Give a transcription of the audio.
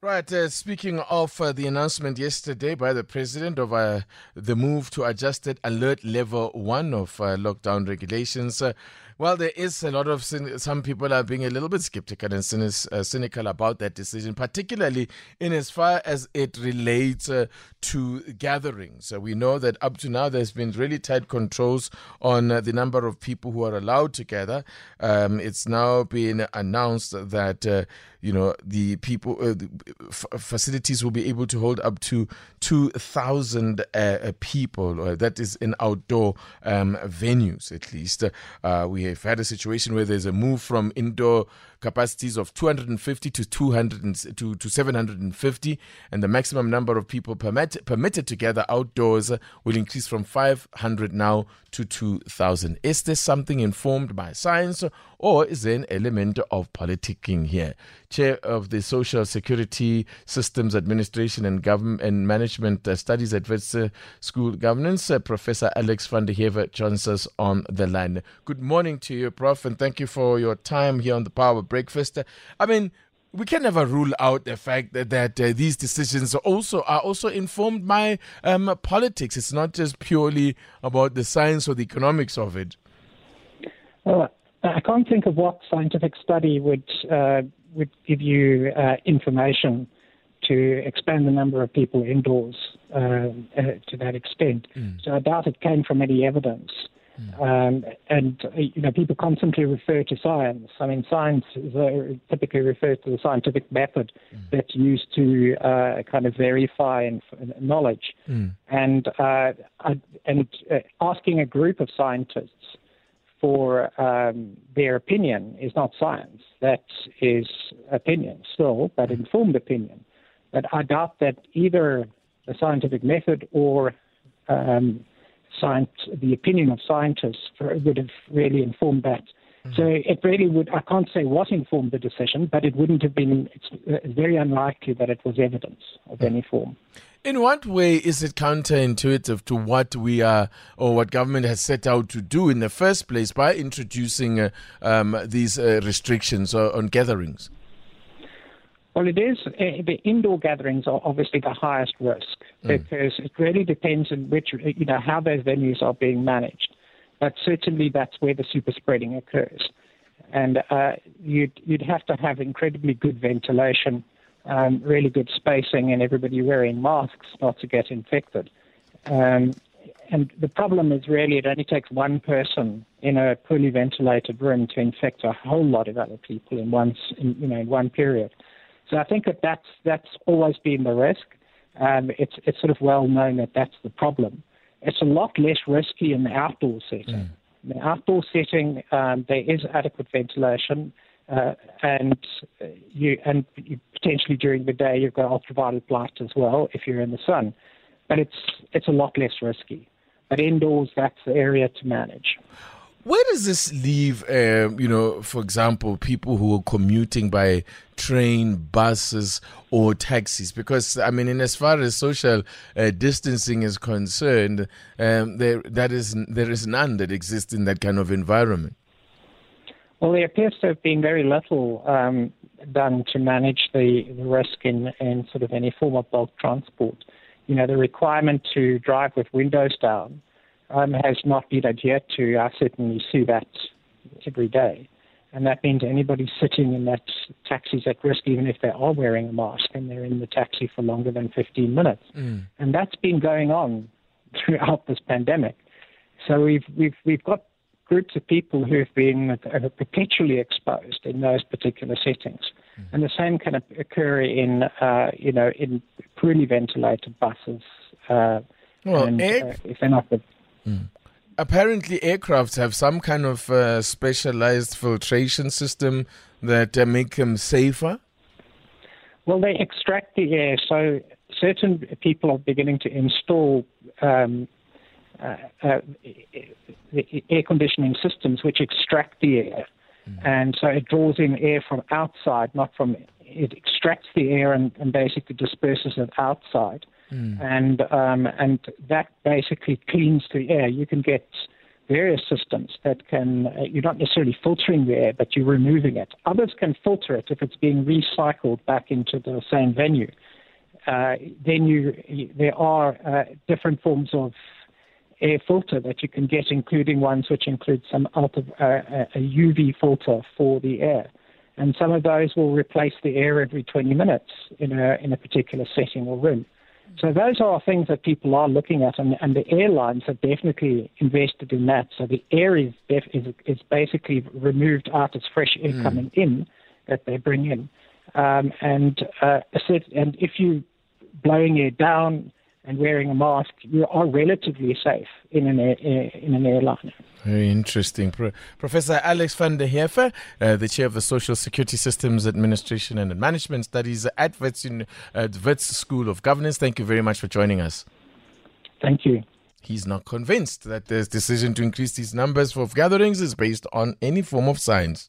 Right, uh, speaking of uh, the announcement yesterday by the president of uh, the move to adjusted alert level one of uh, lockdown regulations, uh, well, there is a lot of some people are being a little bit skeptical and uh, cynical about that decision, particularly in as far as it relates to gatherings. we know that up to now there's been really tight controls on the number of people who are allowed to gather. Um, it's now been announced that you know the people the facilities will be able to hold up to 2000 uh, people that is in outdoor um, venues at least. We have had a situation where there's a move from indoor capacities of 250 to 200 to, to 750, and the maximum number of people permit, permitted to gather outdoors will increase from 500 now to 2,000. Is this something informed by science, or is there an element of politicking here? Chair of the Social Security Systems Administration and Government and Management Studies at Wits School Governance, uh, Professor Alex van den Heever joins us on the line. Good morning to you, Prof, and thank you for your time here on the Power breakfast. I mean, we can never rule out the fact that, that uh, these decisions also are also informed by um, politics. It's not just purely about the science or the economics of it. Well, I can't think of what scientific study would uh, would give you uh, information to expand the number of people indoors uh, uh, to that extent. Mm. So I doubt it came from any evidence. Um, and you know, people constantly refer to science. I mean, science is uh, typically refers to the scientific method mm. that's used to uh, kind of verify and, knowledge. Mm. And uh, and uh, asking a group of scientists for um, their opinion is not science. That is opinion still, but mm. informed opinion. But I doubt that either the scientific method or um, science, the opinion of scientists would have really informed that. Mm-hmm. So it really would, I can't say what informed the decision, but it wouldn't have been, it's uh, very unlikely that it was evidence of any form. In what way is it counterintuitive to what we are or what government has set out to do in the first place by introducing uh, um, these uh, restrictions on gatherings? Well, it is. Uh, the indoor gatherings are obviously the highest risk mm. because it really depends on which, you know, how those venues are being managed. But certainly that's where the super spreading occurs. And uh, you'd, you'd have to have incredibly good ventilation, um, really good spacing, and everybody wearing masks not to get infected. Um, and the problem is really it only takes one person in a poorly ventilated room to infect a whole lot of other people in one, in, you know, in one period. So I think that that's that's always been the risk. Um, it's it's sort of well known that that's the problem. It's a lot less risky in the outdoor setting. Mm. In the outdoor setting, um, there is adequate ventilation, uh, and you and you, potentially during the day you've got ultraviolet light as well if you're in the sun. But it's it's a lot less risky. But indoors, that's the area to manage. Where does this leave, uh, you know, for example, people who are commuting by train, buses, or taxis? Because, I mean, in as far as social uh, distancing is concerned, um, there, that is, there is none that exists in that kind of environment. Well, there appears to have been very little um, done to manage the, the risk in, in sort of any form of bulk transport. You know, the requirement to drive with windows down um, has not been adhered to. I certainly see that every day. And that means anybody sitting in that taxi is at risk, even if they are wearing a mask and they're in the taxi for longer than 15 minutes. Mm. And that's been going on throughout this pandemic. So we've, we've, we've got groups of people who have been perpetually exposed in those particular settings. Mm. And the same can occur in, uh, you know, in poorly ventilated buses. Uh, well, and, uh, if they're not the Mm. Apparently, aircrafts have some kind of uh, specialized filtration system that uh, make them safer. Well, they extract the air, so certain people are beginning to install um, uh, uh air conditioning systems which extract the air. Mm. And so it draws in air from outside, not from it extracts the air and, and basically disperses it outside. Mm. And um, and that basically cleans the air. You can get various systems that can uh, you're not necessarily filtering the air, but you're removing it. Others can filter it if it's being recycled back into the same venue. Uh, then you, there are uh, different forms of air filter that you can get, including ones which include some ultra, uh, a UV filter for the air. And some of those will replace the air every 20 minutes in a, in a particular setting or room. So those are things that people are looking at, and, and the airlines have definitely invested in that. So the air is, def- is, is basically removed out as fresh air mm. coming in that they bring in. Um, and, uh, and if you blowing air down and wearing a mask, you are relatively safe in an, air, in an airline. Very interesting. Pro- Professor Alex van den Heever, uh, the chair of the Social Security Systems Administration and Management Studies at Wits, in, uh, Wits School of Governance. Thank you very much for joining us. Thank you. He's not convinced that this decision to increase these numbers for gatherings is based on any form of science.